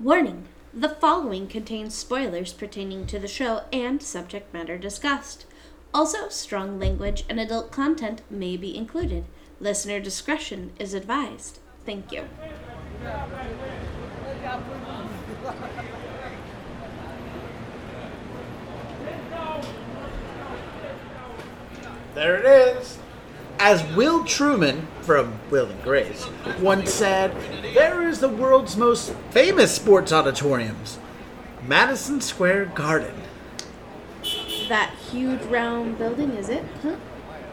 Warning the following contains spoilers pertaining to the show and subject matter discussed. Also, strong language and adult content may be included. Listener discretion is advised. Thank you. There it is. As Will Truman from Will and Grace once said, there is the world's most famous sports auditoriums, Madison Square Garden. That huge round building, is it? Huh?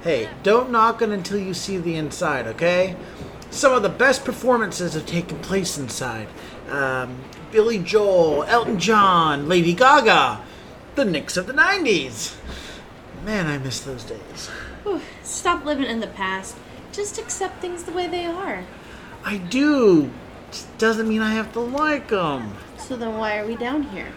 Hey, don't knock it until you see the inside, okay? Some of the best performances have taken place inside. Um, Billy Joel, Elton John, Lady Gaga, the Knicks of the 90s. Man, I miss those days. Whew, Stop living in the past. Just accept things the way they are. I do. Just doesn't mean I have to like them. So then why are we down here?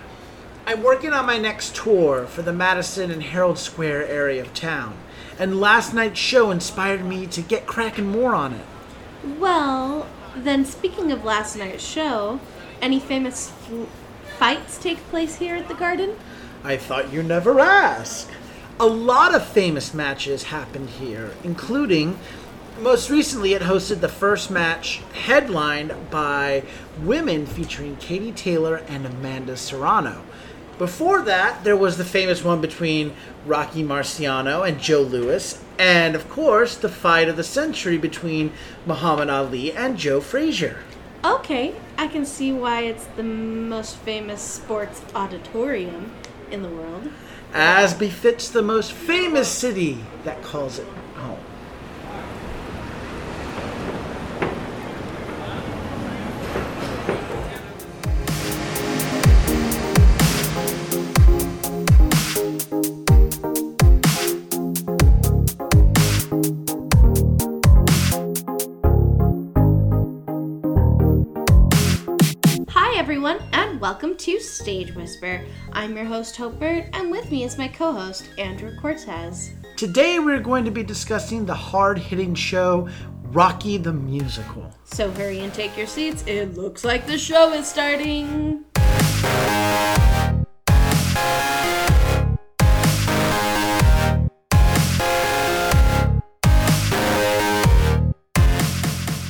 I'm working on my next tour for the Madison and Herald Square area of town, and last night's show inspired me to get cracking more on it. Well, then speaking of last night's show, any famous f- fights take place here at the garden? I thought you never ask. A lot of famous matches happened here, including most recently it hosted the first match headlined by women featuring Katie Taylor and Amanda Serrano. Before that, there was the famous one between Rocky Marciano and Joe Louis, and of course, the fight of the century between Muhammad Ali and Joe Frazier. Okay, I can see why it's the most famous sports auditorium in the world. As befits the most famous city that calls it Stage Whisper. I'm your host, Hope Bird, and with me is my co host, Andrew Cortez. Today we're going to be discussing the hard hitting show Rocky the Musical. So hurry and take your seats. It looks like the show is starting.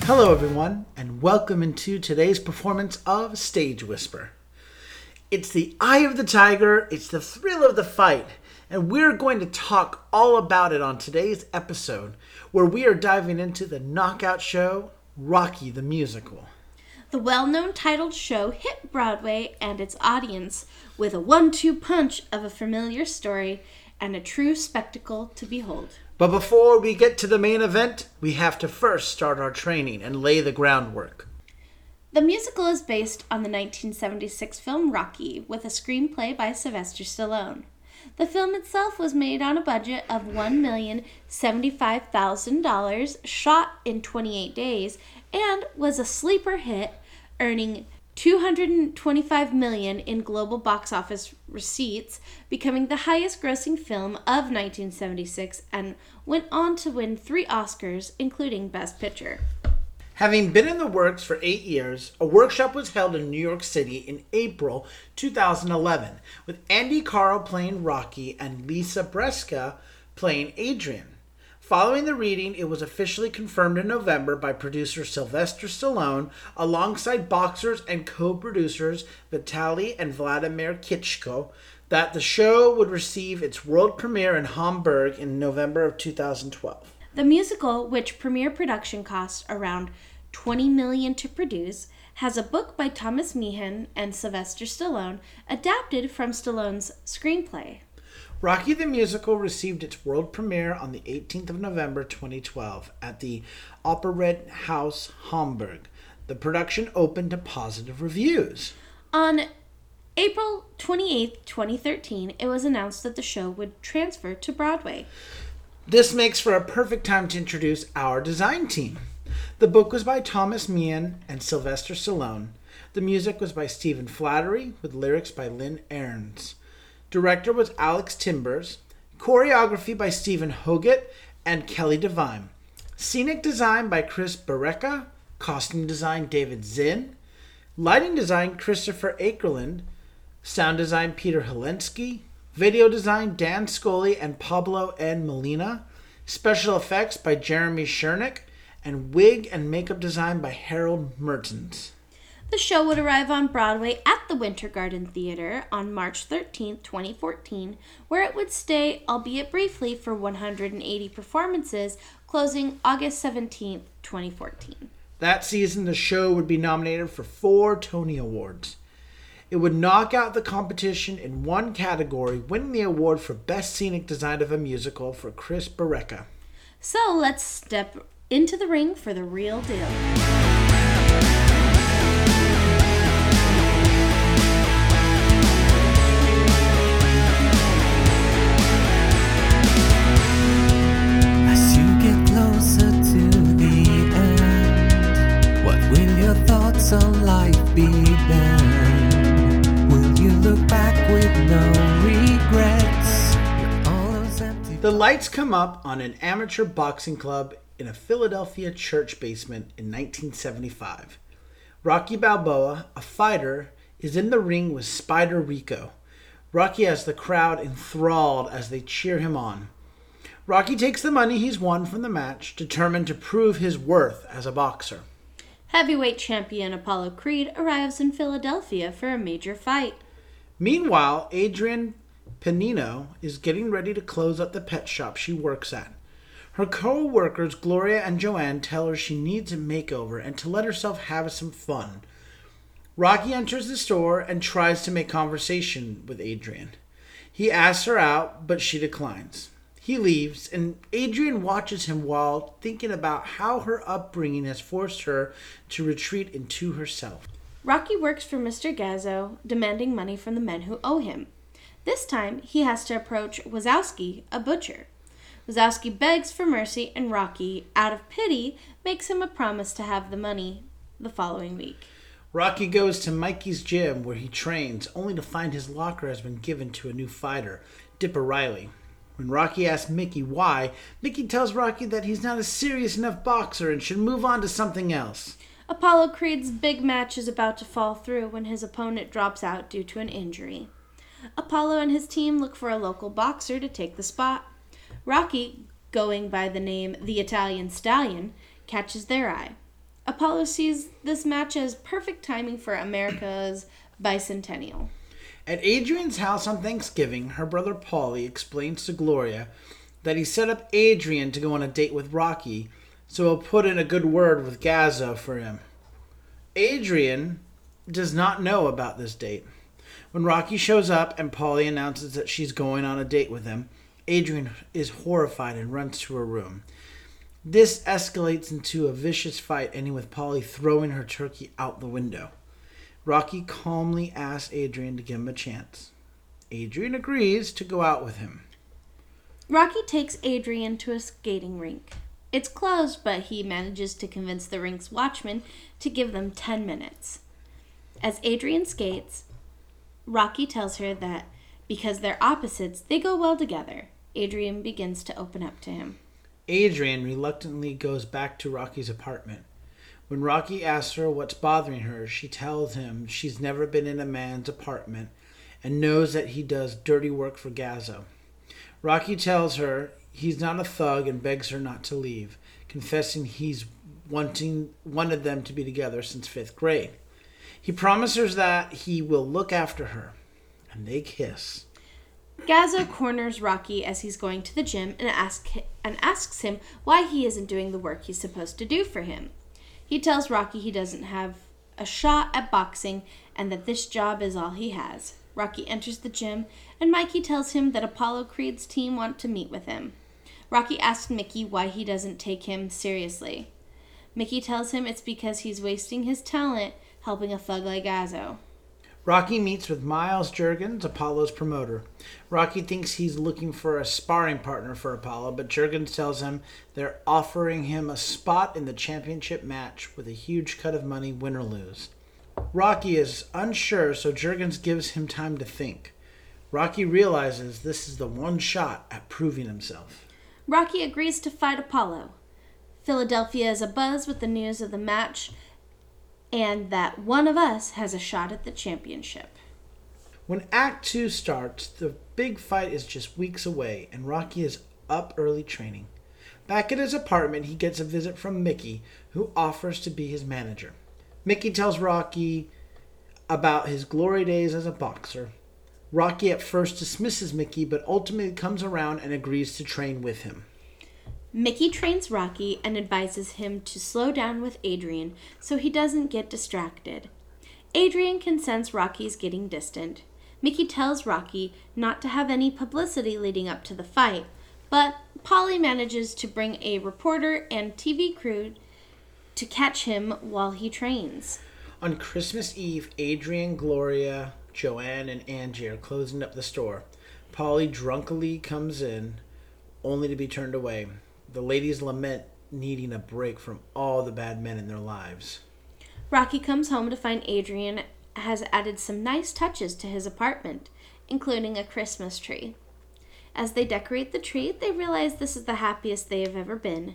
Hello, everyone, and welcome into today's performance of Stage Whisper. It's the eye of the tiger, it's the thrill of the fight, and we're going to talk all about it on today's episode, where we are diving into the knockout show Rocky the Musical. The well known titled show hit Broadway and its audience with a one two punch of a familiar story and a true spectacle to behold. But before we get to the main event, we have to first start our training and lay the groundwork. The musical is based on the 1976 film Rocky with a screenplay by Sylvester Stallone. The film itself was made on a budget of $1,075,000, shot in 28 days, and was a sleeper hit, earning 225 million in global box office receipts, becoming the highest grossing film of 1976 and went on to win 3 Oscars including Best Picture. Having been in the works for eight years, a workshop was held in New York City in April 2011, with Andy Karl playing Rocky and Lisa Brescia playing Adrian. Following the reading, it was officially confirmed in November by producer Sylvester Stallone, alongside boxers and co producers Vitaly and Vladimir Klitschko, that the show would receive its world premiere in Hamburg in November of 2012. The musical, which premiere production cost around 20 million to produce, has a book by Thomas Meehan and Sylvester Stallone adapted from Stallone's screenplay. Rocky the Musical received its world premiere on the 18th of November 2012 at the Operett House Hamburg. The production opened to positive reviews. On April 28, 2013, it was announced that the show would transfer to Broadway. This makes for a perfect time to introduce our design team. The book was by Thomas Meehan and Sylvester Stallone. The music was by Stephen Flaherty with lyrics by Lynn Ahrens. Director was Alex Timbers. Choreography by Steven Hoggett and Kelly Devine. Scenic design by Chris Barreca. Costume design David Zinn. Lighting design Christopher Akerlind, sound design Peter Hylenski, video design Dan Scully and Pablo N. Molina, special effects by Jeremy Chernick, and wig and makeup design by Harold Mertens. The show would arrive on Broadway at the Winter Garden Theater on March 13, 2014, where it would stay, albeit briefly, for 180 performances, closing August 17, 2014. That season, the show would be nominated for four Tony Awards. It would knock out the competition in one category, winning the award for Best Scenic Design of a Musical for Chris Barreca. So let's step into the ring for the real deal. The lights come up on an amateur boxing club in a Philadelphia church basement in 1975. Rocky Balboa, a fighter, is in the ring with Spider Rico. Rocky has the crowd enthralled as they cheer him on. Rocky takes the money he's won from the match, determined to prove his worth as a boxer. Heavyweight champion Apollo Creed arrives in Philadelphia for a major fight. Meanwhile, Adrian Pennino is getting ready to close up the pet shop she works at. Her co workers, Gloria and Joanne, tell her she needs a makeover and to let herself have some fun. Rocky enters the store and tries to make conversation with Adrian. He asks her out, but she declines. He leaves, and Adrian watches him while thinking about how her upbringing has forced her to retreat into herself. Rocky works for Mr. Gazzo, demanding money from the men who owe him. This time, he has to approach Wazowski, a butcher. Wazowski begs for mercy, and Rocky, out of pity, makes him a promise to have the money the following week. Rocky goes to Mickey's gym where he trains, only to find his locker has been given to a new fighter, Dipper Riley. When Rocky asks Mickey why, Mickey tells Rocky that he's not a serious enough boxer and should move on to something else. Apollo Creed's big match is about to fall through when his opponent drops out due to an injury. Apollo and his team look for a local boxer to take the spot. Rocky, going by the name the Italian Stallion, catches their eye. Apollo sees this match as perfect timing for America's bicentennial. At Adrian's house on Thanksgiving, her brother Paulie explains to Gloria that he set up Adrian to go on a date with Rocky, so he'll put in a good word with Gazzo for him. Adrian does not know about this date. When Rocky shows up and Paulie announces that she's going on a date with him, Adrian is horrified and runs to her room. This escalates into a vicious fight, ending with Paulie throwing her turkey out the window. Rocky calmly asks Adrian to give him a chance. Adrian agrees to go out with him. Rocky takes Adrian to a skating rink. It's closed, but he manages to convince the rink's watchman to give them 10 minutes. As Adrian skates, Rocky tells her that because they're opposites, they go well together. Adrian begins to open up to him. Adrian reluctantly goes back to Rocky's apartment. When Rocky asks her what's bothering her, she tells him she's never been in a man's apartment and knows that he does dirty work for Gazzo. Rocky tells her he's not a thug and begs her not to leave, confessing he's wanting wanted them to be together since fifth grade. He promises that he will look after her, and they kiss. Gazzo corners Rocky as he's going to the gym and, ask, and asks him why he isn't doing the work he's supposed to do for him. He tells Rocky he doesn't have a shot at boxing and that this job is all he has. Rocky enters the gym and Mickey tells him that Apollo Creed's team want to meet with him. Rocky asks Mickey why he doesn't take him seriously. Mickey tells him it's because he's wasting his talent helping a thug like Gazzo. Rocky meets with Miles Jurgens, Apollo's promoter. Rocky thinks he's looking for a sparring partner for Apollo, but Jurgens tells him they're offering him a spot in the championship match with a huge cut of money, win or lose. Rocky is unsure, so Jurgens gives him time to think. Rocky realizes this is the one shot at proving himself. Rocky agrees to fight Apollo. Philadelphia is abuzz with the news of the match, and that one of us has a shot at the championship. When Act 2 starts, the big fight is just weeks away, and Rocky is up early training. Back at his apartment, he gets a visit from Mickey, who offers to be his manager. Mickey tells Rocky about his glory days as a boxer. Rocky at first dismisses Mickey, but ultimately comes around and agrees to train with him. Mickey trains Rocky and advises him to slow down with Adrian so he doesn't get distracted. Adrian can sense Rocky's getting distant. Mickey tells Rocky not to have any publicity leading up to the fight, but Paulie manages to bring a reporter and TV crew to catch him while he trains. On Christmas Eve, Adrian, Gloria, Joanne, and Angie are closing up the store. Paulie drunkenly comes in, only to be turned away. The ladies lament needing a break from all the bad men in their lives. Rocky comes home to find Adrian has added some nice touches to his apartment, including a Christmas tree. As they decorate the tree, they realize this is the happiest they have ever been.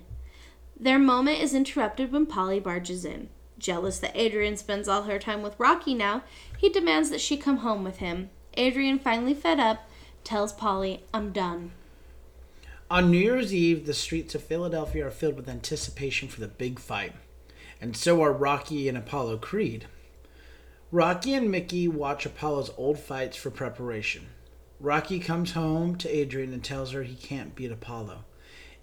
Their moment is interrupted when Paulie barges in. Jealous that Adrian spends all her time with Rocky now, he demands that she come home with him. Adrian, finally fed up, tells Paulie, I'm done. On New Year's Eve, the streets of Philadelphia are filled with anticipation for the big fight, and so are Rocky and Apollo Creed. Rocky and Mickey watch Apollo's old fights for preparation. Rocky comes home to Adrian and tells her he can't beat Apollo.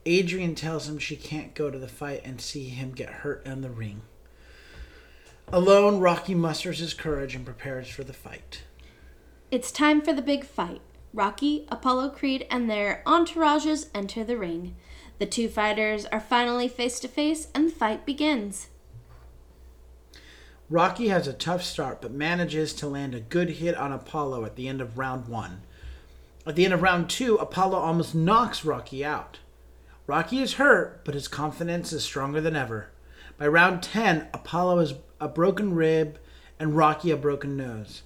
Adrian tells him she can't go to the fight and see him get hurt in the ring. Alone, Rocky musters his courage and prepares for the fight. It's time for the big fight. Rocky, Apollo Creed, and their entourages enter the ring. The two fighters are finally face to face, and the fight begins. Rocky has a tough start but manages to land a good hit on Apollo at the end of round one. At the end of round two, Apollo almost knocks Rocky out. Rocky is hurt, but his confidence is stronger than ever. By round 10, Apollo has a broken rib and Rocky a broken nose.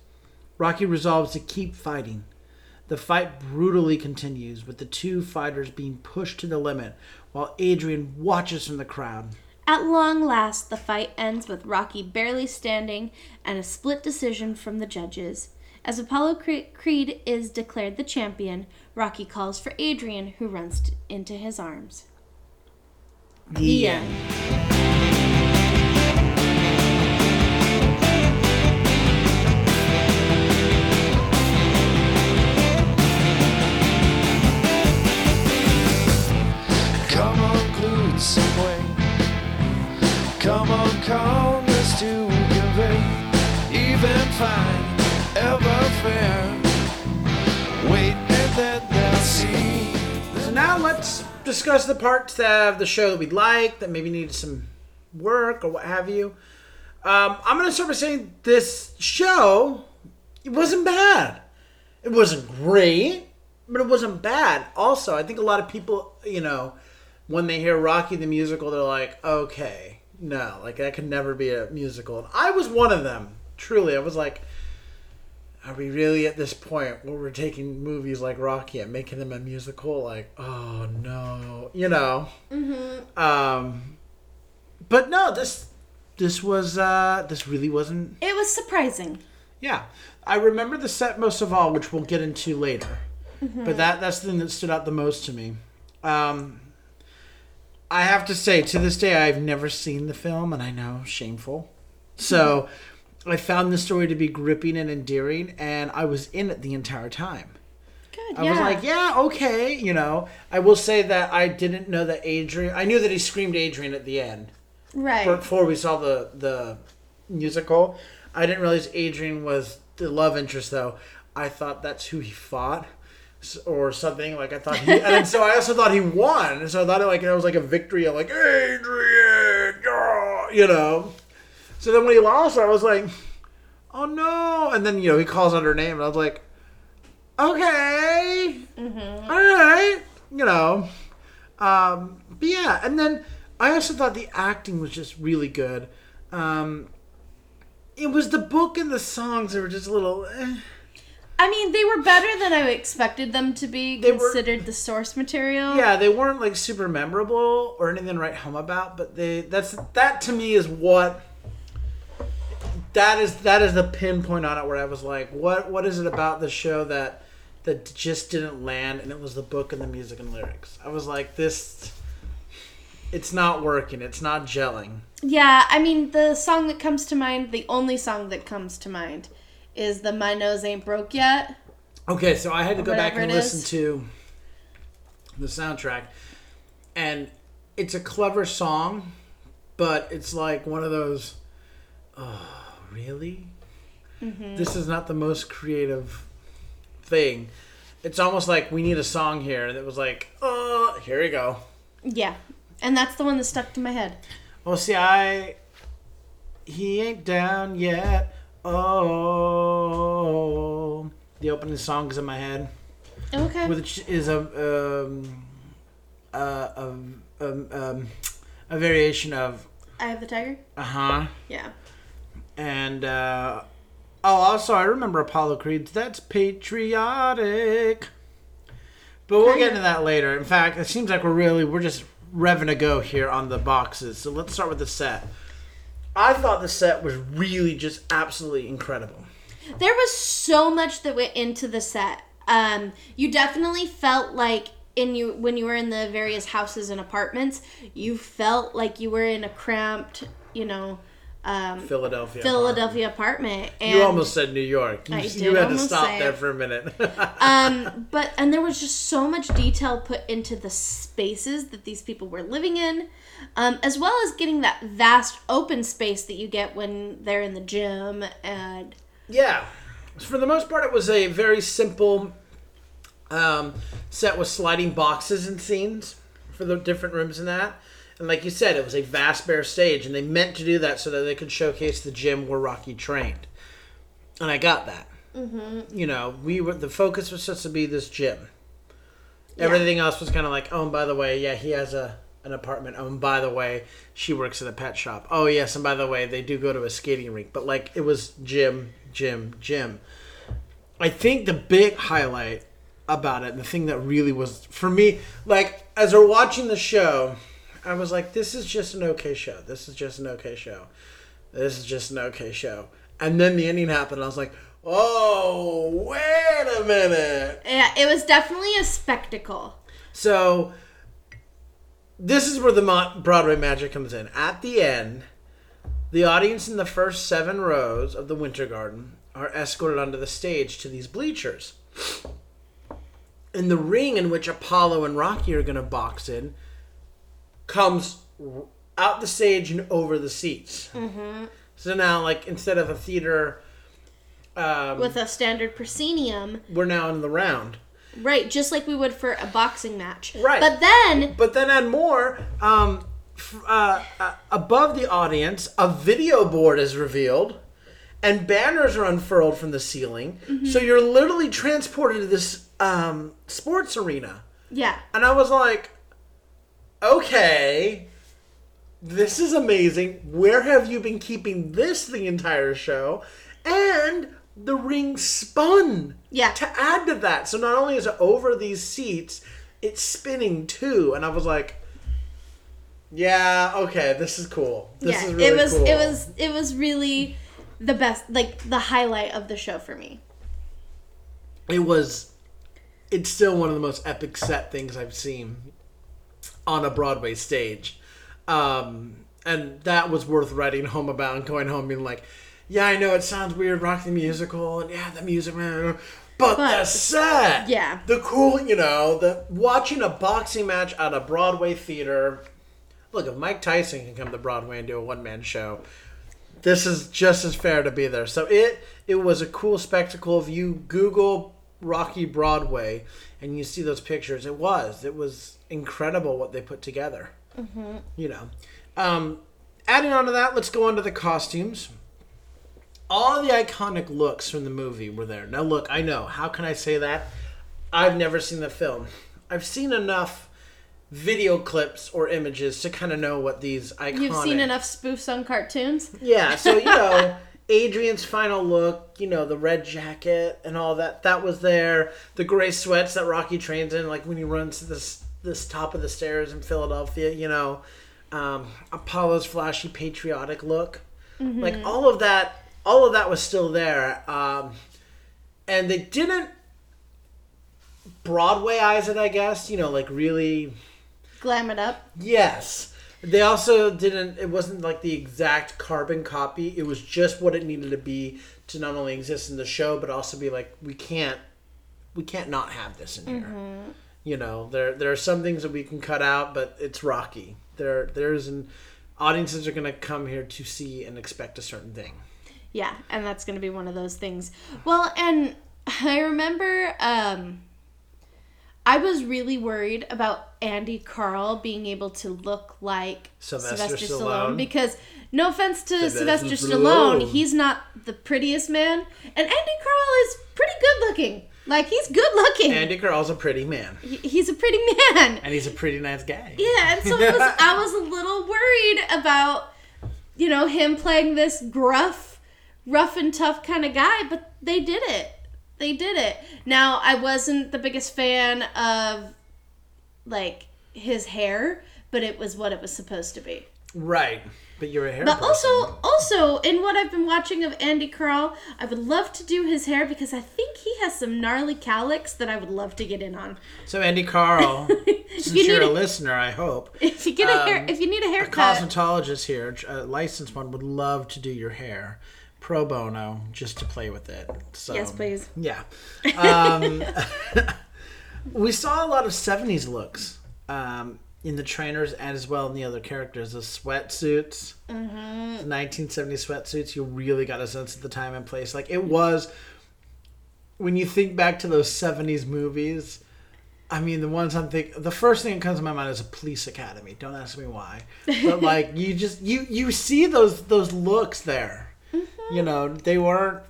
Rocky resolves to keep fighting. The fight brutally continues, with the two fighters being pushed to the limit, while Adrian watches from the crowd. At long last, the fight ends with Rocky barely standing and a split decision from the judges. As Apollo Creed is declared the champion, Rocky calls for Adrian, who runs into his arms. The end. To. Even fine, ever fair. Wait, and then they'll see. So now let's discuss the parts of the show that we liked, that maybe needed some work or what have you. Um, I'm going to start by saying this show, it wasn't bad. It wasn't great, but it wasn't bad. Also, I think a lot of people, you know, when they hear Rocky the musical, they're like, okay, no, like that could never be a musical. And I was one of them. Truly, I was like, are we really at this point where we're taking movies like Rocky and making them a musical? Like, oh no, you know. Mm-hmm. Um, but no, this this was uh, this really wasn't. It was surprising. Yeah, I remember the set most of all, which we'll get into later. But that that's the thing that stood out the most to me. Um, I have to say, to this day, I've never seen the film, and I know shameful. So, I found the story to be gripping and endearing, and I was in it the entire time. Good. I yeah. was like, yeah, okay, you know. I will say that I didn't know that Adrian. I knew that he screamed Adrian at the end right. before we saw the the musical. I didn't realize Adrian was the love interest, though. I thought that's who he fought or something. Like I thought he, and so I also thought he won. So I thought it like it was like a victory of like Adrian, you know. So then when he lost, I was like, oh no! And then you know he calls out her name, and I was like, okay, mm-hmm. all right, you know. Um, but yeah, and then I also thought the acting was just really good. Um, it was the book and the songs that were just a little. Eh. I mean, they were better than I expected them to be, They were- considered the source material. Yeah, they weren't like super memorable or anything to write home about, but they that's that to me is what that is that is the pinpoint on it where I was like, what what is it about the show that that just didn't land? And it was the book and the music and lyrics. I was like, this, it's not working. It's not gelling. Yeah, I mean, the song that comes to mind, the only song that comes to mind, is the My Nose Ain't Broke Yet. Okay, so I had to go back and listen to the soundtrack, and it's a clever song, but it's like one of those. Oh, really? Mm-hmm. This is not the most creative thing. It's almost like we need a song here, it was like, oh, here we go. Yeah, and that's the one that stuck to my head. Well, see, I. He ain't down yet. Oh. The opening song is in my head. Okay. which is a um, a, a, um, um, a variation of Eye of the Tiger. uh huh Yeah. and uh, oh also I remember Apollo Creed's that's patriotic, but we'll get into that later. In fact, it seems like we're really we're just revving to go here on the boxes. So let's start with the set. I thought the set was really just absolutely incredible. There was so much that went into the set. Um, you definitely felt like in you when you were in the various houses and apartments, you felt like you were in a cramped, you know, um, Philadelphia. Philadelphia apartment. And, You almost said New York. You, I you had to stop there for a minute. um, but and there was just so much detail put into the spaces that these people were living in, um, as well as getting that vast open space that you get when they're in the gym and Yeah. For the most part, it was a very simple um, set with sliding boxes and scenes for the different rooms in that. And like you said, it was a vast bare stage, and they meant to do that so that they could showcase the gym where Rocky trained. And I got that. Mm-hmm. You know, we were the focus was supposed to be this gym. Everything else was kind of like, oh, and by the way, yeah, he has a an apartment. Oh, and by the way, she works at a pet shop. Oh, yes, and by the way, they do go to a skating rink. But like, it was gym, gym, gym. I think the big highlight about it, the thing that really was for me, like as we're watching the show, I was like, this is just an okay show. This is just an okay show. This is just an okay show. And then the ending happened, and I was like, oh, wait a minute. yeah, it was definitely a spectacle. So this is where the Broadway magic comes in. At the end, the audience in the first seven rows of the Winter Garden are escorted onto the stage to these bleachers. And the ring in which Apollo and Rocky are going to box in comes out the stage and over the seats. Mm-hmm. So now, like, instead of a theater, um, With a standard proscenium, we're now in the round. right? Just like we would for a boxing match, Right. But then, But then add more. Um, uh, uh, above the audience, a video board is revealed, and banners are unfurled from the ceiling. So you're literally transported to this um, sports arena. yeah, And I was like, okay, this is amazing. Where have you been keeping this the entire show? And the ring spun Yeah. to add to that. So not only is it over these seats, it's spinning too. And I was like, yeah, okay, this is cool. This yeah, is really it was cool. it was it was really the best, like the highlight of the show for me. it was it's still one of the most epic set things I've seen on a Broadway stage. Um, and that was worth writing home about and going home being like, yeah, I know it sounds weird, Rock the Musical, and yeah, the music, but, But- the set, Yeah. the cool, you know, the watching a boxing match at a Broadway theater. Look, if Mike Tyson can come to Broadway and do a one man show, this is just as fair to be there. So it it was a cool spectacle. If you Google Rocky Broadway and you see those pictures, it was it was incredible what they put together. Mm-hmm. You know, um, adding on to that, let's go on to the costumes. All the iconic looks from the movie were there. Now, look, I know. How can I say that? I've never seen the film. I've seen enough video clips or images to kind of know what these iconic. You've seen enough spoofs on cartoons. Yeah, so you know, Adrian's final look, you know, the red jacket and all that, that was there. The gray sweats that Rocky trains in, like when he runs to this this top of the stairs in Philadelphia, you know, um, Apollo's flashy patriotic look, like all of that all of that was still there. Um, and they didn't Broadwayize it, I guess. You know, like really. Glam it up. Yes. They also didn't. It wasn't like the exact carbon copy. It was just what it needed to be to not only exist in the show, but also be like, we can't, we can't not have this in here. You know, there there are some things that we can cut out, but it's Rocky. There there's an audiences are gonna come here to see and expect a certain thing. Yeah, and that's going to be one of those things. Well, and I remember um I was really worried about Andy Karl being able to look like Sylvester Stallone. because no offense to Sylvester Sylvester Stallone, Stallone. he's not the prettiest man and Andy Karl is pretty good looking. Like he's good looking. Andy Karl's a pretty man, He- he's a pretty man. and he's a pretty nice guy. Yeah, and so was, I was a little worried about, you know, him playing this gruff, rough and tough kind of guy, but they did it. They did it. Now, I wasn't the biggest fan of, like, his hair, but it was what it was supposed to be. Right, but you're a hair. But person. also, also in what I've been watching of Andy Karl, I would love to do his hair because I think he has some gnarly cowlicks that I would love to get in on. so Andy Karl, since you are need a a- listener, I hope If you get a hair, Um, if you need a haircut, a cosmetologist here, a licensed one, would love to do your hair pro bono just to play with it. So, yes, please. Yeah. Um, we saw a lot of 70s looks um, in the trainers and as well in the other characters. The sweatsuits, Mm-hmm. the 1970s sweatsuits, you really got a sense of the time and place. Like it was, when you think back to those 70s movies, I mean, the ones I'm thinking, the first thing that comes to my mind is a police academy. Don't ask me why, but like you just you you see those those looks there. Mm-hmm. You know, they weren't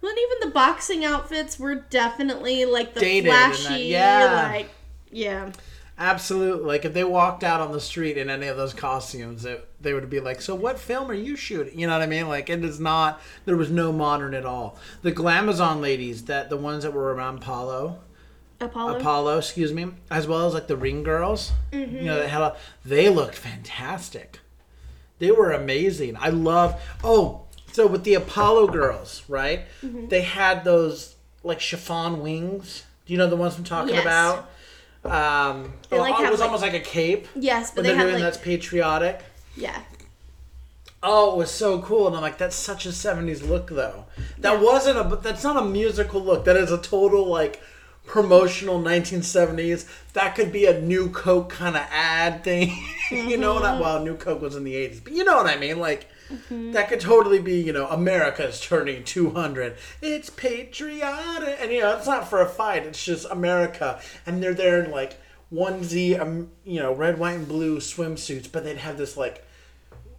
Well, even the boxing outfits were definitely like the Dated flashy, yeah. like yeah. Absolutely. Like if they walked out on the street in any of those costumes, it, they would be like, "So what film are you shooting?" You know what I mean? Like it is not. There was no modern at all. The Glamazon ladies, that the ones that were around Apollo, Apollo. Apollo, excuse me, as well as like the Ring Girls. You know, they had a, they looked fantastic. They were amazing. I love. Oh, so with the Apollo girls, right? They had those like chiffon wings. Do you know the ones I'm talking Yes. about? Um, They, like, it was like- almost like a cape. yes, but they they're had doing like that's patriotic. yeah. Oh, it was so cool, and I'm like, that's such a '70s look, though. That Yeah. wasn't a, that's not a musical look. That is a total like promotional 1970s. That could be a new Coke kind of ad thing. you know what? I, well, new Coke was in the 80s, but you know what I mean. Like Mm-hmm. that could totally be, you know, America's turning 200. It's patriotic, and you know, it's not for a fight. It's just America, and they're there in like onesie, um, you know, red, white, and blue swimsuits, but they'd have this like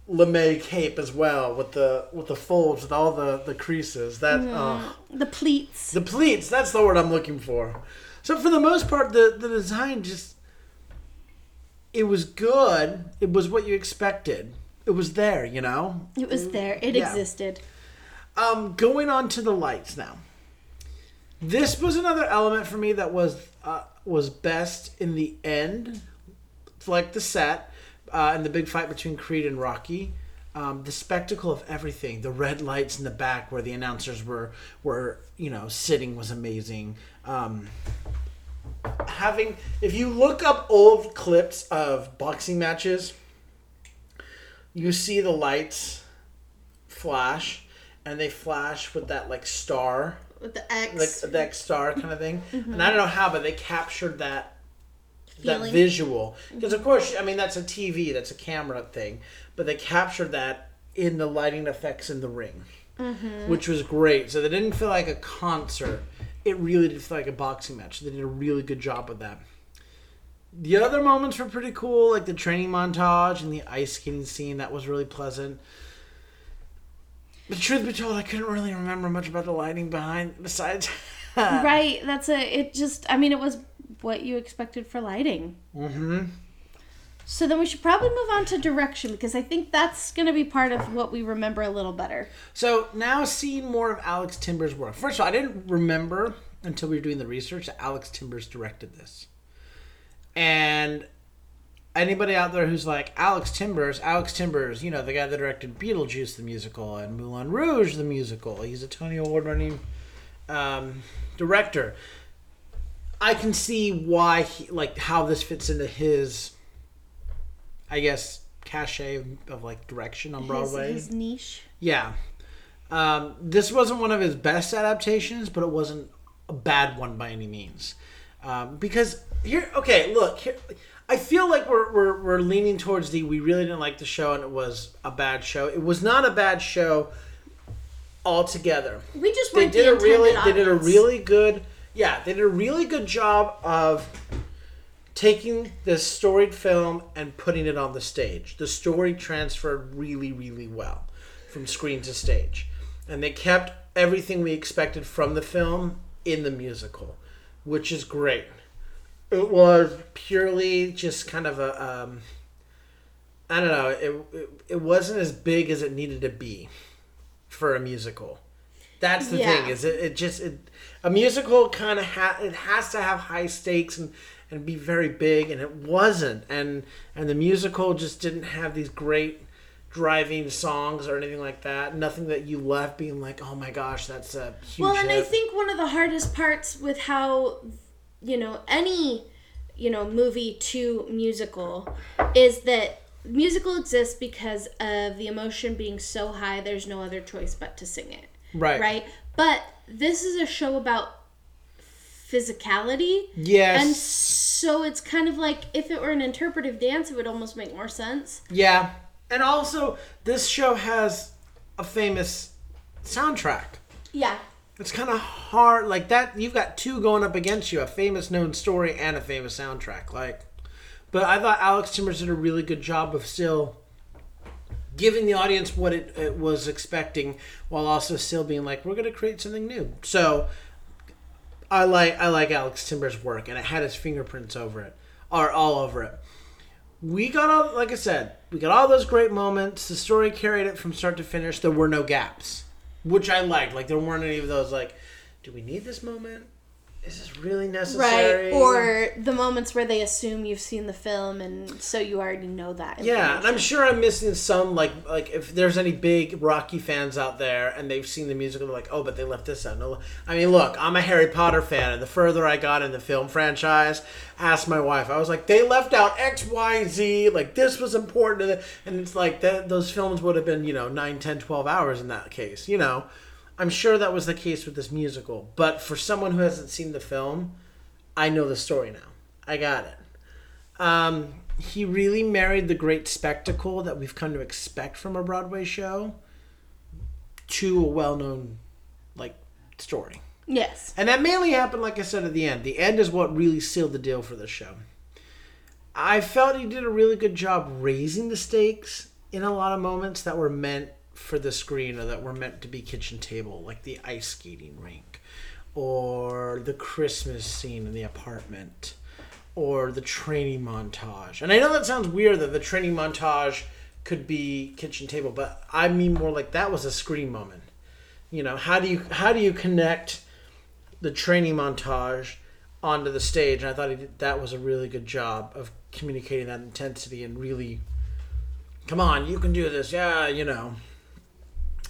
lame cape as well with the with the folds with all the the creases. That oh, The pleats. the pleats. That's the word i'm looking for. So for the most part the the design just it was good. It was what you expected it was there you know It was there. It Yeah. existed. um going on to the lights now this was another element for me that was uh, was best in the end like the set uh, and the big fight between Creed and Rocky. Um, the spectacle of everything, the red lights in the back where the announcers were were you know sitting was amazing. Um, having if you look up old clips of boxing matches, you see the lights flash, and they flash with that like star With the X. like the X star kind of thing. And I mm-hmm. don't know how, but they captured that that visual mm-hmm. because of course, I mean that's a TV, that's a camera thing, but they captured that in the lighting effects in the ring, mm-hmm. which was great. So they didn't feel like a concert; it really did feel like a boxing match. They did a really good job with that. The other moments were pretty cool, like the training montage and the ice skating scene. That was really pleasant. But truth be told, I couldn't really remember much about the lighting behind. Besides, right. That's a. It just. I mean, it was what you expected for lighting. hmm So then we should probably move on to direction because I think that's going to be part of what we remember a little better. So now seeing more of Alex Timbers' work. First of all, I didn't remember until we were doing the research that Alex Timbers directed this, and anybody out there who's like Alex Timbers, Alex Timbers, you know, the guy that directed Beetlejuice the musical and Moulin Rouge the musical. He's a Tony Award winning um, director. I can see why, he, like, how this fits into his, I guess, cachet of, of like direction on His, Broadway. his niche. Yeah. Um, this wasn't one of his best adaptations, but it wasn't a bad one by any means. Um, because here, okay, look, here, I feel like we're, we're, we're leaning towards the we really didn't like the show and it was a bad show. It was not a bad show altogether. We just They did the a really, intended they did a really good, yeah, they did a really good job of taking this storied film and putting it on the stage. The story transferred really, really well from screen to stage. And they kept everything we expected from the film in the musical, which is great. It was purely just kind of a, um, I don't know, it, it, it wasn't as big as it needed to be for a musical. That's the Yeah. thing is it, it just it, a musical kind of ha- it has to have high stakes and and be very big and it wasn't and and the musical just didn't have these great driving songs or anything like that nothing that you left being like oh my gosh that's a huge Well, and I think one of the hardest parts with how, you know, any, you know, movie to musical is that musical exists because of the emotion being so high, there's no other choice but to sing it. right Right? But this is a show about physicality. yes And so it's kind of like if it were an interpretive dance, it would almost make more sense. yeah and also this show has a famous soundtrack Yeah. It's kind of hard, like that. You've got two going up against you: a famous known story and a famous soundtrack. Like, but I thought Alex Timbers did a really good job of still giving the audience what it, it was expecting, while also still being like, "We're going to create something new." So, I like I like Alex Timbers' work, and it had his fingerprints over it, or all over it. We got all, like I said, we got all those great moments. The story carried it from start to finish. There were no gaps, which I liked. Like there weren't any of those like, do we need this moment? Is this really necessary? Right. Or the moments where they assume you've seen the film and so you already know that. Yeah, and I'm sure I'm missing some like like if there's any big Rocky fans out there and they've seen the musical, they're like, oh, but they left this out. No, I mean, look, I'm a Harry Potter fan, and the further I got in the film franchise, asked my wife, I was like, they left out X, Y, Z. Like this was important, to the, and it's like that those films would have been you know 9, 10, 12 hours in that case. You know, I'm sure that was the case with this musical, but for someone who hasn't seen the film, I know the story now. I got it. Um, he really married the great spectacle that we've come to expect from a Broadway show to a well-known like story. Yes. And that mainly happened, like I said, at the end. The end is what really sealed the deal for the show. I felt he did a really good job raising the stakes in a lot of moments that were meant for the screen or that were meant to be kitchen table, like the ice skating rink, or the Christmas scene in the apartment, or the training montage. And I know that sounds weird that the training montage could be kitchen table, but I mean more like that was a screen moment. You know, how do you how do you connect the training montage onto the stage? And I thought did, that was a really good job of communicating that intensity and really, come on, you can do this, yeah, you know.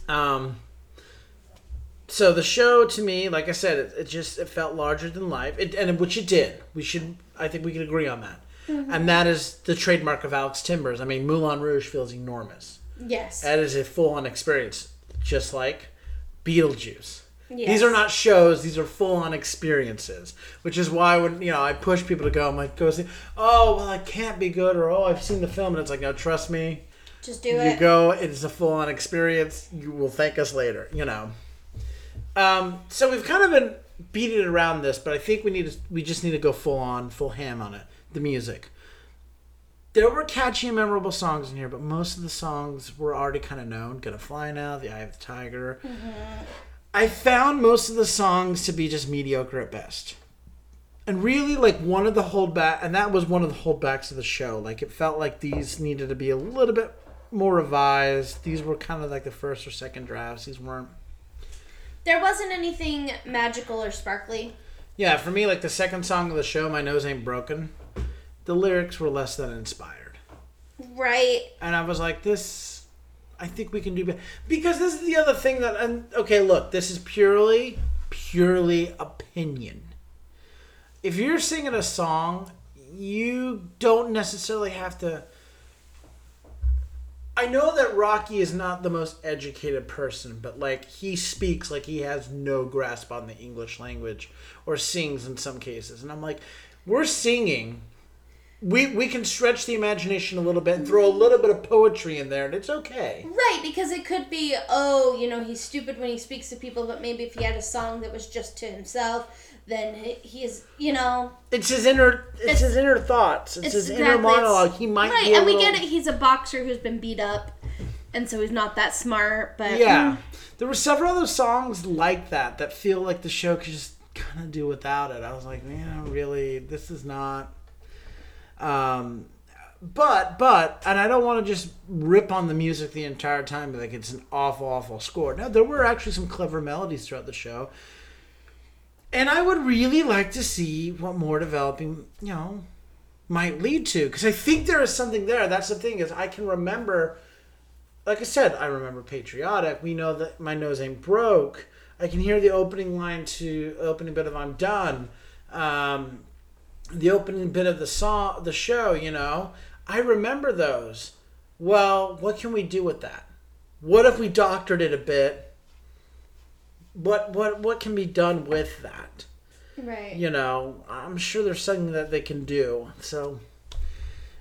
Um. So the show to me, like I said, it, it just it felt larger than life, it, and which it did. We should, I think, we can agree on that. And that is the trademark of Alex Timbers. I mean, Moulin Rouge feels enormous. Yes. That is a full on experience, just like Beetlejuice. Yes. These are not shows; these are full on experiences. Which is why when you know I push people to go, I'm like, go see. Oh well, it can't be good, or oh I've seen the film, and it's like, no, trust me. Just do You it. You go; it is a full on experience. You will thank us later. You know. Um, so we've kind of been beating around this, but I think we need to. We just need to go full on, full ham on it. The music. There were catchy and memorable songs in here, but most of the songs were already kind of known. Gonna Fly Now, The Eye of the Tiger. I found most of the songs to be just mediocre at best. And really, like, one of the holdback, and that was one of the holdbacks of the show. Like, it felt like these needed to be a little bit more revised. These were kind of like the first or second drafts. These weren't. There wasn't anything magical or sparkly. Yeah, for me, like, the second song of the show, My Nose Ain't Broken, the lyrics were less than inspired. Right. And I was like, this, I think we can do better. Because this is the other thing that, and okay, look, this is purely, purely opinion. If you're singing a song, you don't necessarily have to. I know that Rocky is not the most educated person, but like he speaks like he has no grasp on the English language or sings in some cases. And I'm like, we're singing we we can stretch the imagination a little bit and throw a little bit of poetry in there and it's okay Right, because it could be, oh, you know, he's stupid when he speaks to people, but maybe if he had a song that was just to himself, then he, he's, you know, it's his inner it's, It's- his inner thoughts. It's, it's his exactly- inner monologue. He might right, and we get it. He's a boxer who's been beat up, and so he's not that smart. But yeah. There were several other songs like that that feel like the show could just kind of do without it. I was like man really this is not um but but and i don't want to just rip on the music the entire time like it's an awful awful score. No there were actually some clever melodies throughout the show and i would really like to see what more developing you know might lead to because i think there is something there that's the thing is i can remember like I said, I remember patriotic. We know that my nose ain't broke. I can hear the opening line to opening bit of I'm done. Um, the opening bit of the song, the show. You know, I remember those. Well, what can we do with that? What if we doctored it a bit? What what what can be done with that? right. you know i'm sure there's something that they can do so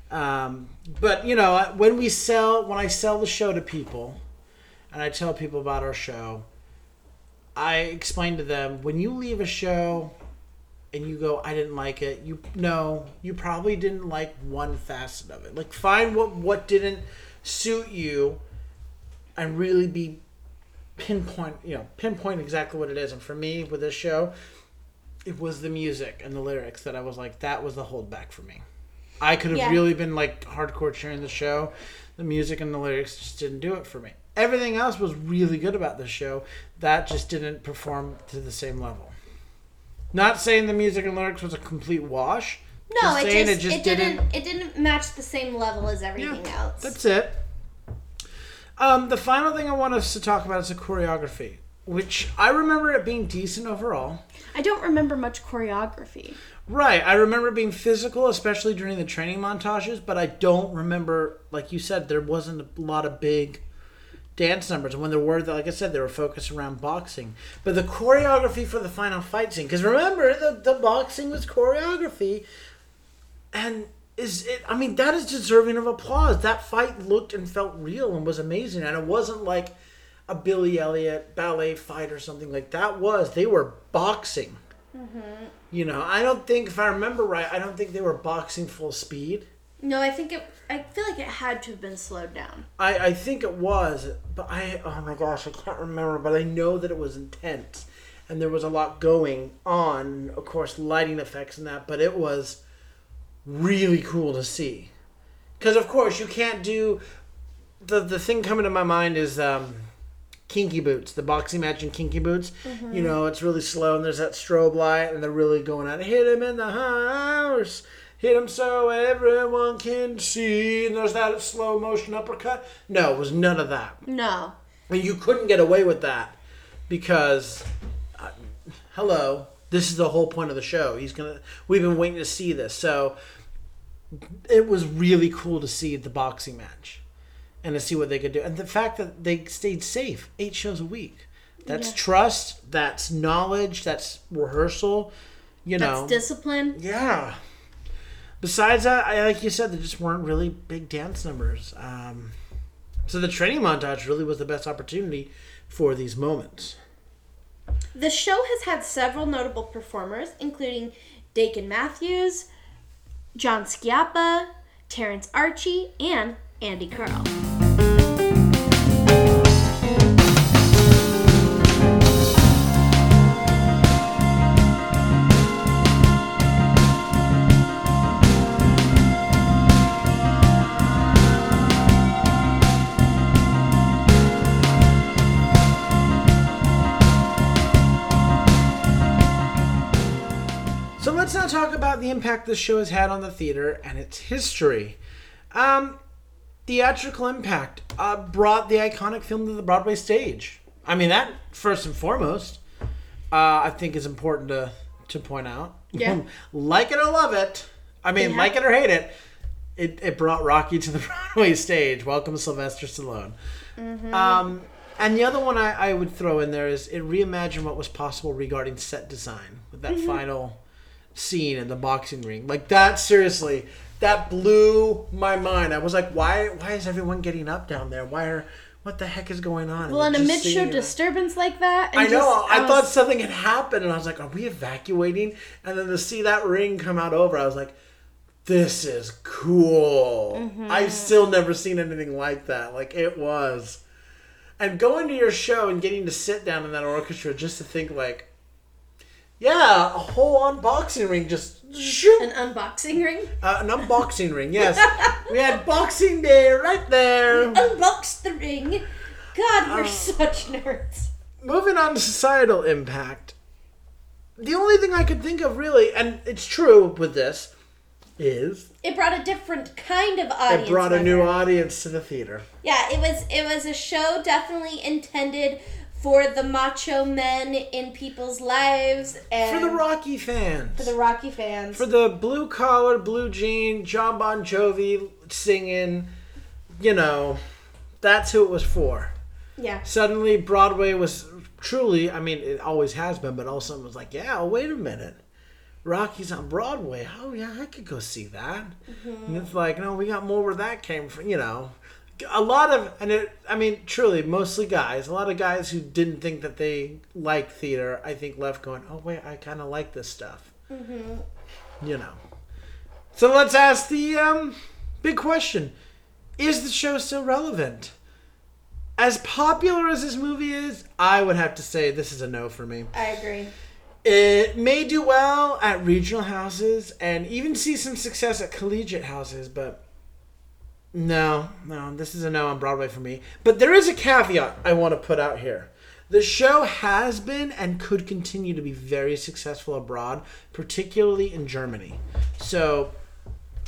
um, but you know when we sell when i sell the show to people and i tell people about our show i explain to them when you leave a show and you go i didn't like it you know you probably didn't like one facet of it like find what what didn't suit you and really be pinpoint you know pinpoint exactly what it is and for me with this show it was the music and the lyrics that I was like, that was the holdback for me. I could have Yeah. really been like hardcore cheering the show. The music and the lyrics just didn't do it for me. Everything else was really good about the show. That just didn't perform to the same level. Not saying the music and lyrics was a complete wash. No, it saying just, it didn't it didn't match the same level as everything else. That's it. Um, the final thing I want us to talk about is the choreography, which I remember it being decent overall. I don't remember much choreography. Right. I remember it being physical, especially during the training montages, but I don't remember, like you said, there wasn't a lot of big dance numbers. And when there were, like I said, they were focused around boxing. But the choreography for the final fight scene, because remember, the, the boxing was choreography. And is it, I mean, that is deserving of applause. That fight looked and felt real and was amazing. And it wasn't like a Billy Elliot ballet fight or something like that was. They were boxing. Mm-hmm. You know, I don't think, if I remember right, I don't think they were boxing full speed. No, I think it. I feel like it had to have been slowed down. I, I think it was, but I, oh my gosh, I can't remember, but I know that it was intense. And there was a lot going on, of course, lighting effects and that, but it was really cool to see. Because, of course, you can't do. The, the thing coming to my mind is um, Kinky Boots, the boxing match in Kinky Boots. You know, it's really slow and there's that strobe light and they're really going out. Hit him in the house. Hit him so everyone can see. And there's that slow motion uppercut. No, it was none of that. No. And you couldn't get away with that because, uh, hello, this is the whole point of the show. He's gonna. We've been waiting to see this, so it was really cool to see the boxing match and to see what they could do, and the fact that they stayed safe eight shows a week. That's Yeah. trust. That's knowledge. That's rehearsal. You That's know. discipline. Yeah. Besides that, I, like you said, there just weren't really big dance numbers. Um, so the training montage really was the best opportunity for these moments. The show has had several notable performers, including Dakin Matthews, John Schiappa, Terrence Archie, and Andy Karl. About the impact this show has had on the theater and its history. Um, theatrical impact uh, brought the iconic film to the Broadway stage. I mean, that first and foremost, uh, I think is important to to point out. Yeah. like it or love it. I mean, ha- like it or hate it. It, it brought Rocky to the Broadway stage. Welcome, Sylvester Stallone. Um, and the other one I, I would throw in there is it reimagined what was possible regarding set design with that final scene in the boxing ring. Like that, seriously, that blew my mind. I was like, why? Why is everyone getting up down there? Why are? What the heck is going on? Well, in a mid-show disturbance like that. I know. just- I, thought was- something had happened, and I was like, "Are we evacuating?" And then to see that ring come out over, I was like, "This is cool." Mm-hmm. I've still never seen anything like that. Like it was, and going to your show and getting to sit down in that orchestra just to think, like, yeah, a whole unboxing ring just an unboxing ring. Uh, an unboxing ring, yes. we had Boxing Day right there. Unbox the ring. God, we're such nerds. moving on to societal impact, the only thing I could think of really, and it's true with this, is It brought a different kind of audience. it brought a new audience to the theater. Yeah, it was it was a show definitely intended for the macho men in people's lives and For the Rocky fans. for the Rocky fans. For the blue collar, blue jean, Jon Bon Jovi singing, you know, that's who it was for. yeah. Suddenly, Broadway was truly, I mean, it always has been, but all of a sudden it was like, yeah, wait a minute. Rocky's on Broadway. Oh, yeah, I could go see that. Mm-hmm. And it's like, no, we got more where that came from, you know. A lot of, and it, I mean, truly, mostly guys, a lot of guys who didn't think that they liked theater, I think left going, oh, wait, I kind of like this stuff. You know. So let's ask the um, big question Is the show still relevant? As popular as this movie is, I would have to say this is a no for me. I agree. It may do well at regional houses and even see some success at collegiate houses, but no, no, this is a no on Broadway for me. But there is a caveat I want to put out here. The show has been and could continue to be very successful abroad, particularly in Germany. So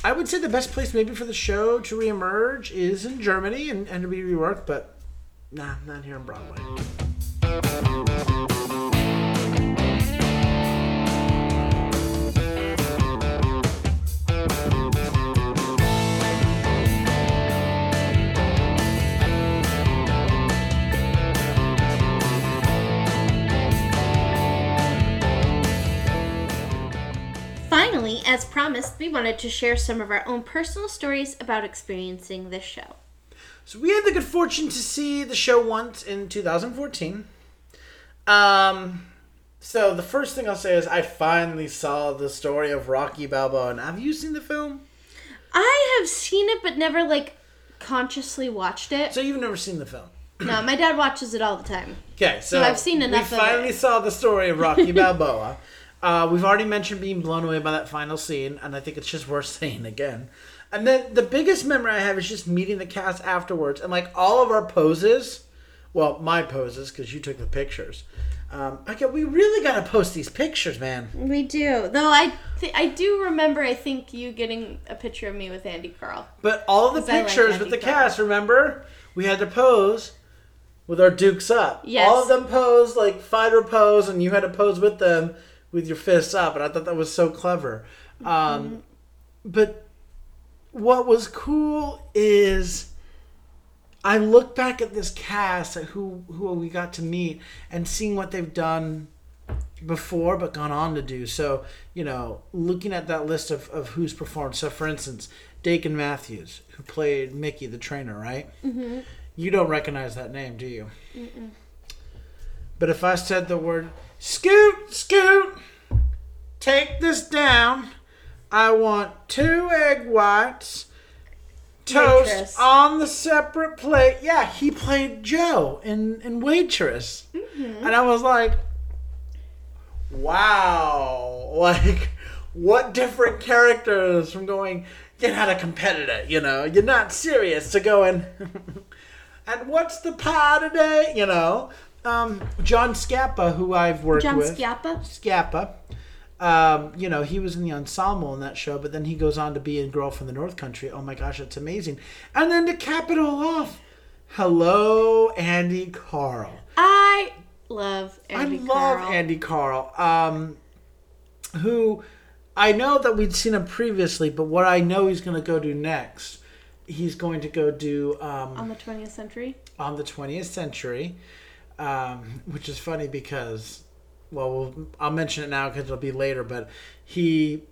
I would say the best place maybe for the show to reemerge is in Germany and, and to be reworked, but nah, not here on Broadway. Finally, as promised, we wanted to share some of our own personal stories about experiencing this show. So we had the good fortune to see the show once in 2014. Um, so the first thing I'll say is I finally saw the story of Rocky Balboa. And have you seen the film? I have seen it, but never like consciously watched it. So you've never seen the film. No, my dad watches it all the time. Okay, so, I've seen enough We finally saw the story of Rocky Balboa. Uh, we've already mentioned being blown away by that final scene, and I think it's just worth saying again. And then the biggest memory I have is just meeting the cast afterwards, and like all of our poses. Well, my poses because you took the pictures. Um, okay, we really got to post these pictures, man. We do, though. I th- I do remember. I think you getting a picture of me with Andy Karl. But all of the I like pictures with the Karl. cast, remember? We had to pose with our dukes up. Yes. All of them posed like fighter pose, and you had to pose with them with your fists up, and I thought that was so clever. Mm-hmm. Um, but what was cool is I look back at this cast, at who who we got to meet, and seeing what they've done before but gone on to do. So, you know, looking at that list of, of who's performed. So, for instance, Dakin Matthews, who played Mickey the trainer, right? Mm-hmm. You don't recognize that name, do you? But if I said the word scoot, scoot, this down, I want two egg whites, toast Waitress. on the separate plate. Yeah, he played Joe in, in Waitress. And I was like, wow, like what different characters from going, you're not a competitor, you know, you're not serious to going, and what's the pie today, you know? Um, John Scappa, who I've worked John with, Schiappa. Scappa, Um, you know, he was in the ensemble in that show, but then he goes on to be in Girl from the North Country. Oh my gosh, that's amazing. And then to cap it all off, hello, Andy Karl. I love Andy Karl. I love Karl. Andy Karl, um, who I know that we'd seen him previously, but what I know he's going to go do next, he's going to go do um, on the 20th century. on the 20th century, um, which is funny because, well, we'll I'll mention it now because it'll be later, but he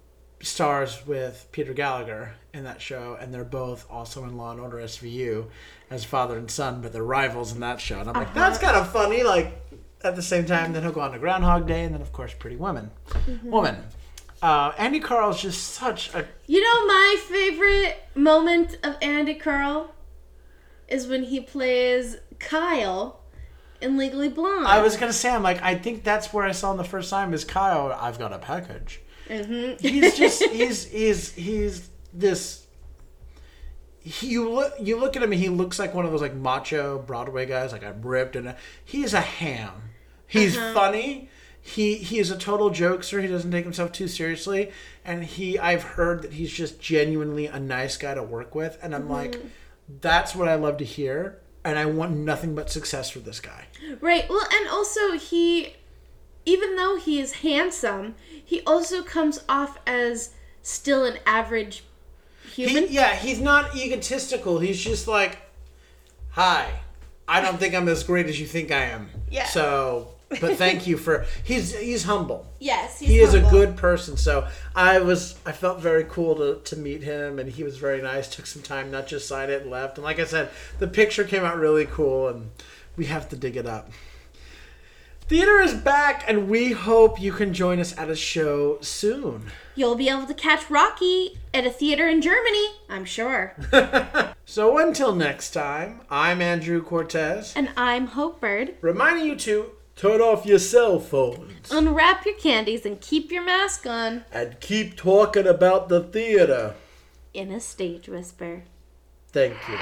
stars with Peter Gallagher in that show, and they're both also in Law and Order SVU as father and son, but they're rivals in that show. And I'm like, that's kind of funny. Like at the same time, then he'll go on to Groundhog Day, and then of course, Pretty Woman. Woman. Uh, Andy Karl's just such a You know my favorite moment of Andy Karl is when he plays Kyle in Legally Blonde. I was gonna say, I'm like, I think that's where I saw him the first time is Kyle. I've got a package. Mm-hmm. He's just he's he's he's this. He, you look you look at him and he looks like one of those like macho Broadway guys, like I'm ripped and he's a ham. He's Uh-huh. funny. He he is a total jokester. He doesn't take himself too seriously, and he I've heard that he's just genuinely a nice guy to work with, and I'm like, Mm-hmm. that's what I love to hear, and I want nothing but success for this guy. Right. Well, and also he, even though he is handsome, he also comes off as still an average human. He, yeah, he's not egotistical. He's just like, "Hi, I don't think I'm as great as you think I am." Yeah. So, but thank you for. He's he's humble. yes, he's He is a good person. So I was I felt very cool to to meet him, and he was very nice. Took some time, not just signed it and left. And like I said, the picture came out really cool, and we have to dig it up. Theater is back, and we hope you can join us at a show soon. You'll be able to catch Rocky at a theater in Germany, I'm sure. So until next time, I'm Andrew Cortez. and I'm Hope Bird. reminding you to turn off your cell phones Unwrap your candies and keep your mask on and keep talking about the theater. in a stage whisper. Thank you.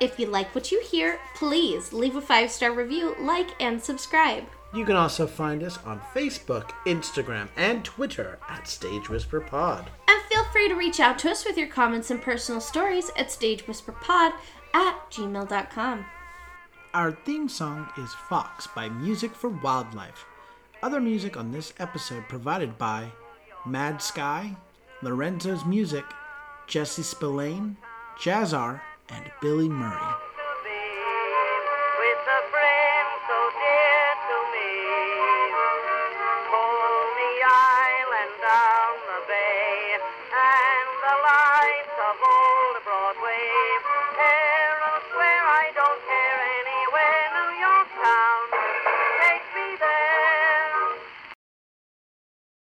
If you like what you hear, please leave a five star review, like, and subscribe. You can also find us on Facebook, Instagram, and Twitter at Stage Whisper Pod. And feel free to reach out to us with your comments and personal stories at stagewhisperpod at gmail.com. Our theme song is Fox by Music for Wildlife. Other music on this episode provided by Mad Sky, Lorenzo's Music, Jesse Spillane, Jazzar, and Billy Murray.